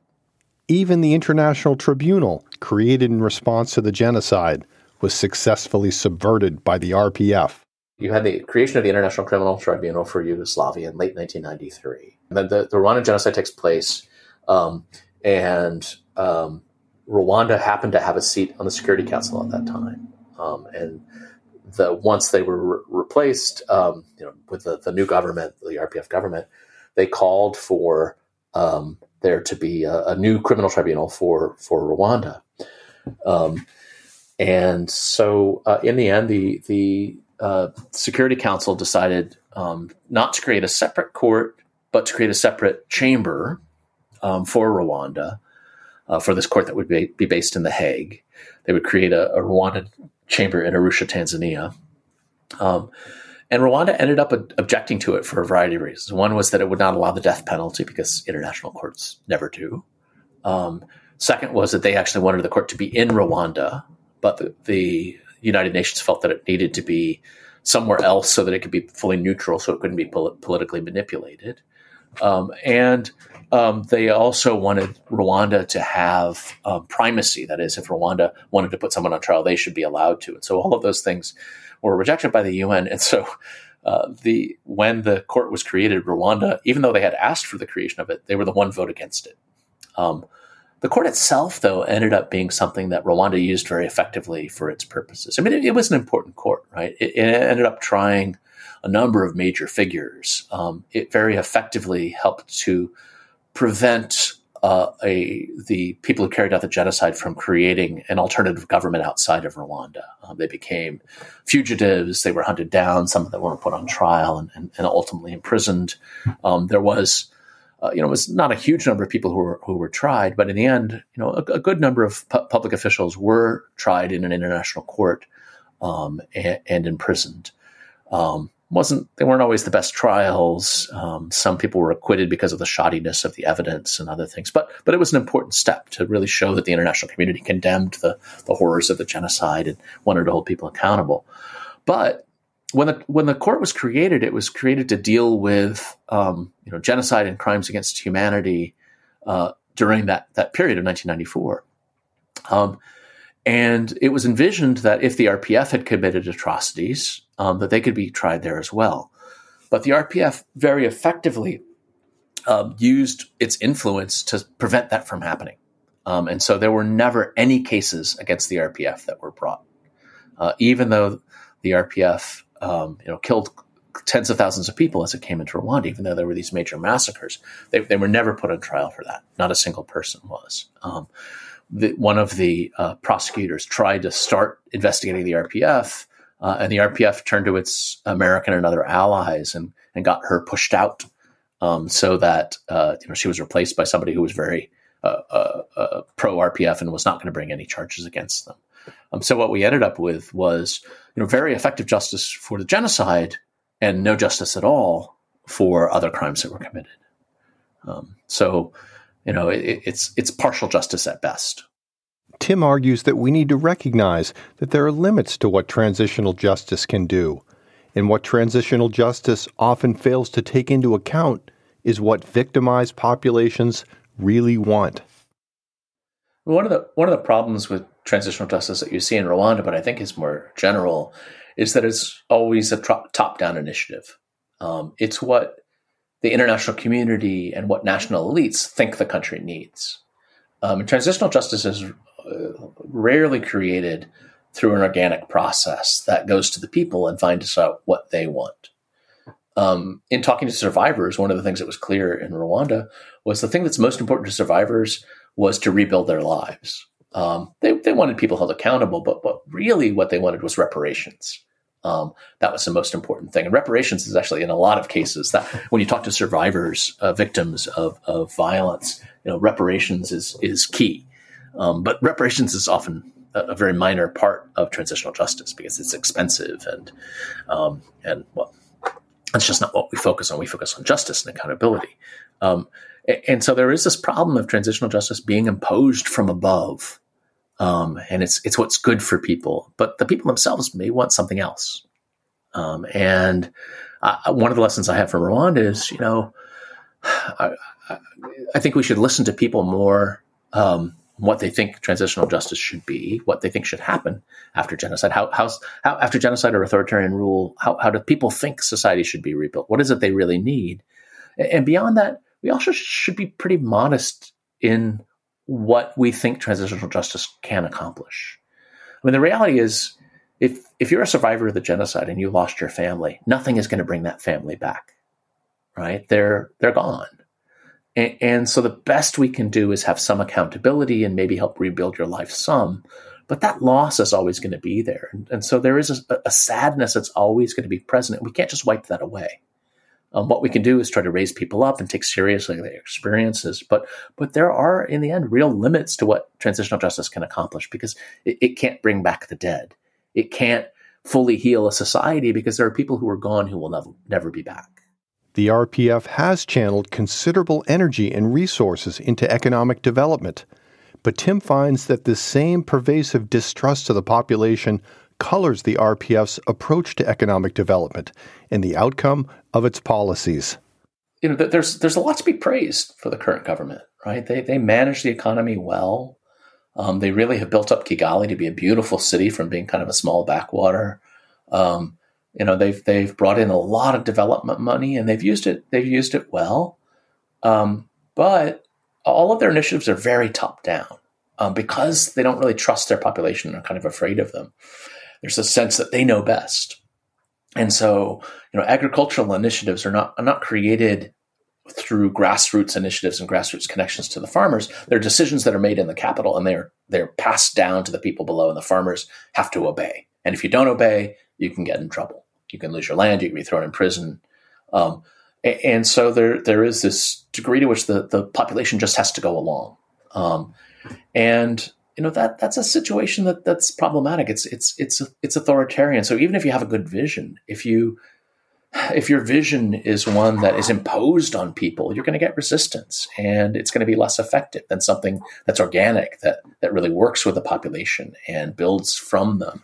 Even the International Tribunal, created in response to the genocide, was successfully subverted by the RPF. You had the creation of the International Criminal Tribunal for Yugoslavia in late 1993. And then the, the Rwandan genocide takes place, um, and um, Rwanda happened to have a seat on the Security Council at that time. Um, and the once they were re- replaced, um, you know, with the, the, new government, the RPF government, they called for um, there to be a, a, new criminal tribunal for for Rwanda. Um, and so, uh, in the end, the the uh, Security Council decided um, not to create a separate court, but to create a separate chamber um, for Rwanda, uh, for this court that would be, be, based in The Hague. They would create a, a Rwandan chamber in Arusha, Tanzania. Um, and Rwanda ended up objecting to it for a variety of reasons. One was that it would not allow the death penalty because international courts never do. Um, second was that they actually wanted the court to be in Rwanda, but the, the, United Nations felt that it needed to be somewhere else so that it could be fully neutral, so it couldn't be pol- politically manipulated. Um, and um, they also wanted Rwanda to have um, primacy. That is, if Rwanda wanted to put someone on trial, they should be allowed to. And so all of those things were rejected by the UN. And so uh, the when the court was created, Rwanda, even though they had asked for the creation of it, they were the one vote against it. The court itself, though, ended up being something that Rwanda used very effectively for its purposes. I mean, it, it was an important court, right? It, it, ended up trying a number of major figures. Um, it very effectively helped to prevent uh, a, the people who carried out the genocide from creating an alternative government outside of Rwanda. Um, they became fugitives. They were hunted down. Some of them were put on trial and, and, and ultimately imprisoned. Um, there was uh, you know, it was not a huge number of people who were who were tried, but in the end, you know, a, a good number of pu- public officials were tried in an international court um, and, and, imprisoned. Um, wasn't they weren't always the best trials. Um, some people were acquitted because of the shoddiness of the evidence and other things, but but it was an important step to really show that the international community condemned the the horrors of the genocide and wanted to hold people accountable. But when the when the court was created, it was created to deal with um, you know genocide and crimes against humanity uh, during that that period of 1994. Um, and it was envisioned that if the RPF had committed atrocities, um, that they could be tried there as well. But the RPF very effectively um, used its influence to prevent that from happening. Um, and so there were never any cases against the RPF that were brought, uh, even though the RPF um, you know, killed tens of thousands of people as it came into Rwanda, even though there were these major massacres. They, they were never put on trial for that. Not a single person was. Um, the, one of the uh, prosecutors tried to start investigating the RPF, uh, and the RPF turned to its American and other allies and, and got her pushed out um, so that uh, you know, she was replaced by somebody who was very uh, uh, uh pro RPF and was not going to bring any charges against them. Um, so what we ended up with was you know very effective justice for the genocide and no justice at all for other crimes that were committed. Um, so you know it, it's it's partial justice at best. Tim argues that we need to recognize that there are limits to what transitional justice can do, and what transitional justice often fails to take into account is what victimized populations really want. One of the one of the problems with transitional justice that you see in Rwanda, but I think is more general, is that it's always a top down initiative. Um, it's what the international community and what national elites think the country needs. Um, transitional justice is uh, rarely created through an organic process that goes to the people and finds out what they want. Um, in talking to survivors, one of the things that was clear in Rwanda was the thing that's most important to survivors was to rebuild their lives. Um, they, they wanted people held accountable, but, but really what they wanted was reparations. Um, that was the most important thing. And reparations is actually, in a lot of cases, that when you talk to survivors, uh, victims of, of violence, you know, reparations is is key. Um, but reparations is often a, a, very minor part of transitional justice because it's expensive and um, and well, that's just not what we focus on. We focus on justice and accountability. And so there is this problem of transitional justice being imposed from above. Um, and it's it's what's good for people, but the people themselves may want something else. Um, and uh, one of the lessons I have from Rwanda is, you know, I, I think we should listen to people more um, what they think transitional justice should be, what they think should happen after genocide. How, how after genocide or authoritarian rule, how, how do people think society should be rebuilt? What is it they really need? And beyond that, we also should be pretty modest in what we think transitional justice can accomplish. I mean, the reality is, if if you're a survivor of the genocide and you lost your family, nothing is going to bring that family back. Right? They're they're gone. And, and so the best we can do is have some accountability and maybe help rebuild your life some. But that loss is always going to be there. And, and so there is a, a sadness that's always going to be present. And we can't just wipe that away. Um, what we can do is try to raise people up and take seriously their experiences. But but there are in the end real limits to what transitional justice can accomplish because it, it can't bring back the dead. It can't fully heal a society because there are people who are gone who will never never be back. The RPF has channeled considerable energy and resources into economic development, but Tim finds that this same pervasive distrust of the population colors the RPF's approach to economic development and the outcome of its policies. You know, there's there's a lot to be praised for the current government, right? They they manage the economy well. Um, they really have built up Kigali to be a beautiful city from being kind of a small backwater. Um, you know, they've they've brought in a lot of development money and they've used it they've used it well, um, but all of their initiatives are very top down um, because they don't really trust their population and are kind of afraid of them. There's a sense that they know best, and so you know, agricultural initiatives are not are not created through grassroots initiatives and grassroots connections to the farmers. They're decisions that are made in the capital and they're they're passed down to the people below, and the farmers have to obey. And if you don't obey, you can get in trouble you can lose your land, you can be thrown in prison. Um, and, so there there is this degree to which the, the population just has to go along. Um, and you know that that's a situation that that's problematic. It's it's it's it's authoritarian. So even if you have a good vision, if you if your vision is one that is imposed on people, you're going to get resistance, and it's going to be less effective than something that's organic that that really works with the population and builds from them.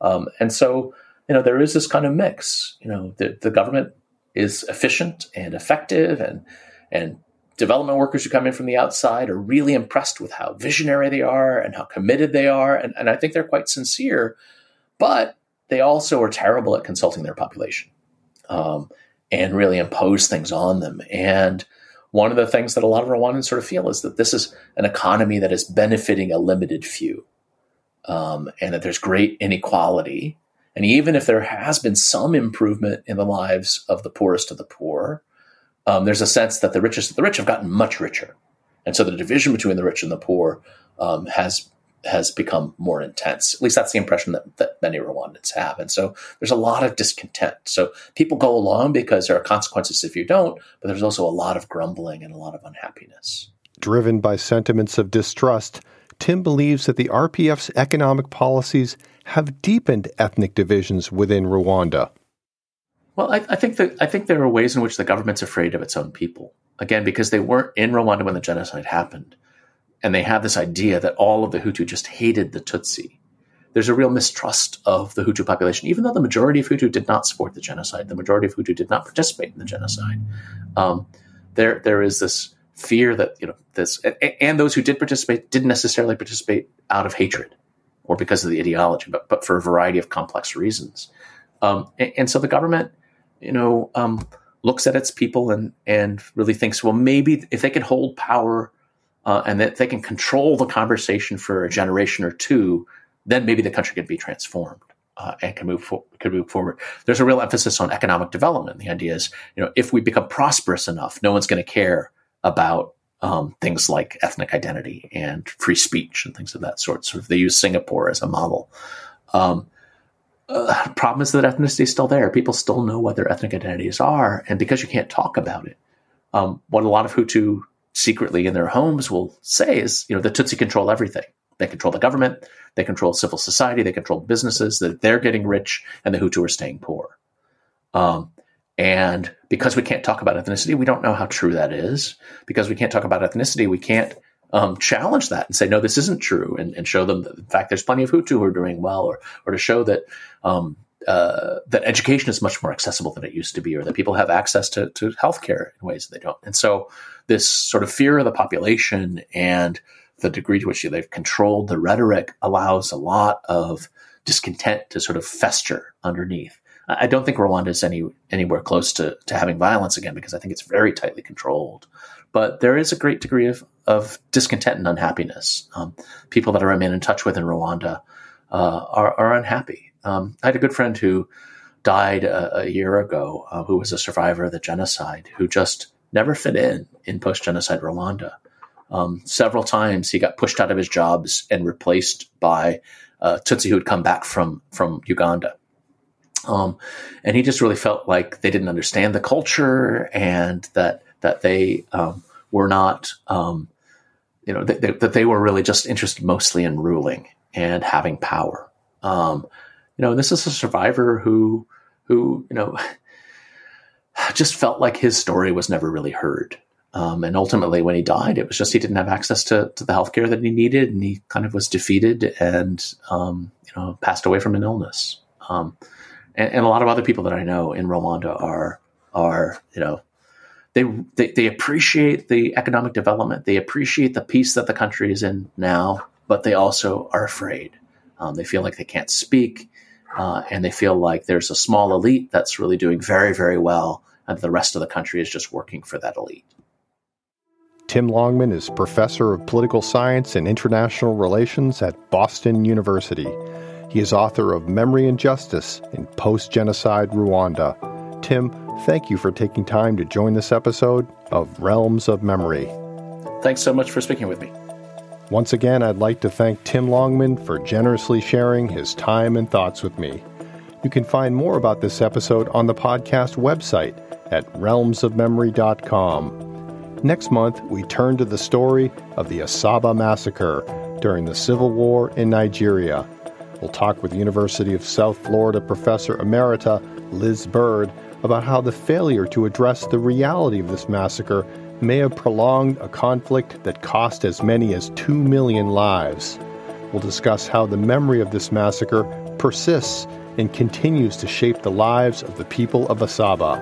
Um, and so you know, there is this kind of mix. You know, the, the government is efficient and effective and and development workers who come in from the outside are really impressed with how visionary they are and how committed they are. And, and I think they're quite sincere, but they also are terrible at consulting their population um, and really impose things on them. And one of the things that a lot of Rwandans sort of feel is that this is an economy that is benefiting a limited few um, and that there's great inequality and even if there has been some improvement in the lives of the poorest of the poor, um, there's a sense that the richest of the rich have gotten much richer. And so the division between the rich and the poor um, has has become more intense. At least that's the impression that, that many Rwandans have. And so there's a lot of discontent. So people go along because there are consequences if you don't, but there's also a lot of grumbling and a lot of unhappiness. Driven by sentiments of distrust, Tim believes that the RPF's economic policies have deepened ethnic divisions within Rwanda. Well, I, I, think that I think there are ways in which the government's afraid of its own people. Again, because they weren't in Rwanda when the genocide happened, and they have this idea that all of the Hutu just hated the Tutsi. There's a real mistrust of the Hutu population, even though the majority of Hutu did not support the genocide. The majority of Hutu did not participate in the genocide. Um, there, there is this fear that you know this, and those who did participate didn't necessarily participate out of hatred or because of the ideology, but but for a variety of complex reasons. Um, and, and, so the government, you know, um, looks at its people and and really thinks, well, maybe if they can hold power uh, and that they can control the conversation for a generation or two, then maybe the country can be transformed. Uh, and can move for, can move forward. There's a real emphasis on economic development. The idea is, you know, if we become prosperous enough, no one's going to care about um, things like ethnic identity and free speech and things of that sort. So they use Singapore as a model. Um, problem is that ethnicity is still there. People still know what their ethnic identities are, and because you can't talk about it, um, what a lot of Hutu secretly in their homes will say is, you know, the Tutsi control everything. They control the government, they control civil society, they control businesses. That they're getting rich, and the Hutu are staying poor. Um, and because we can't talk about ethnicity, we don't know how true that is. Because we can't talk about ethnicity, we can't um, challenge that and say, no, this isn't true, and, and, show them that, in fact, there's plenty of Hutu who are doing well, or, or to show that um, uh, that education is much more accessible than it used to be, or that people have access to, to healthcare in ways that they don't. And so, this sort of fear of the population and the degree to which they've controlled the rhetoric allows a lot of discontent to sort of fester underneath. I don't think Rwanda is any anywhere close to, to having violence again because I think it's very tightly controlled. But there is a great degree of, of discontent and unhappiness. Um, people that I remain in touch with in Rwanda uh, are, are unhappy. Um, I had a good friend who died a, a year ago, uh, who was a survivor of the genocide, who just never fit in in post genocide Rwanda. Um, several times he got pushed out of his jobs and replaced by uh, Tutsi who had come back from from Uganda. Um, and he just really felt like they didn't understand the culture and that that they um, were not, um, you know, that, that, they were really just interested mostly in ruling and having power. Um, you know, this is a survivor who who you know just felt like his story was never really heard. Um, and ultimately, when he died, it was just he didn't have access to, to the healthcare that he needed, and he kind of was defeated and um, you know passed away from an illness. Um, and, and, a lot of other people that I know in Rwanda are are you know they, they they appreciate the economic development, they appreciate the peace that the country is in now, but they also are afraid. Um, they feel like they can't speak, uh, and they feel like there's a small elite that's really doing very very well, and the rest of the country is just working for that elite. Tim Longman is professor of political science and international relations at Boston University. He is author of Memory and Justice in Post Genocide Rwanda. Tim, thank you for taking time to join this episode of Realms of Memory. Thanks so much for speaking with me. Once again, I'd like to thank Tim Longman for generously sharing his time and thoughts with me. You can find more about this episode on the podcast website at realmsofmemory.com. Next month, we turn to the story of the Asaba Massacre during the Civil War in Nigeria. We'll talk with University of South Florida professor emerita Liz Bird about how the failure to address the reality of this massacre may have prolonged a conflict that cost as many as 2 million lives. We'll discuss how the memory of this massacre persists and continues to shape the lives of the people of Asaba.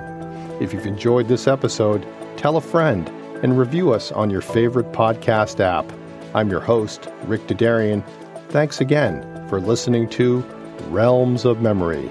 If you've enjoyed this episode, tell a friend and review us on your favorite podcast app. I'm your host, Rick Dadarian. Thanks again for listening to Realms of Memory.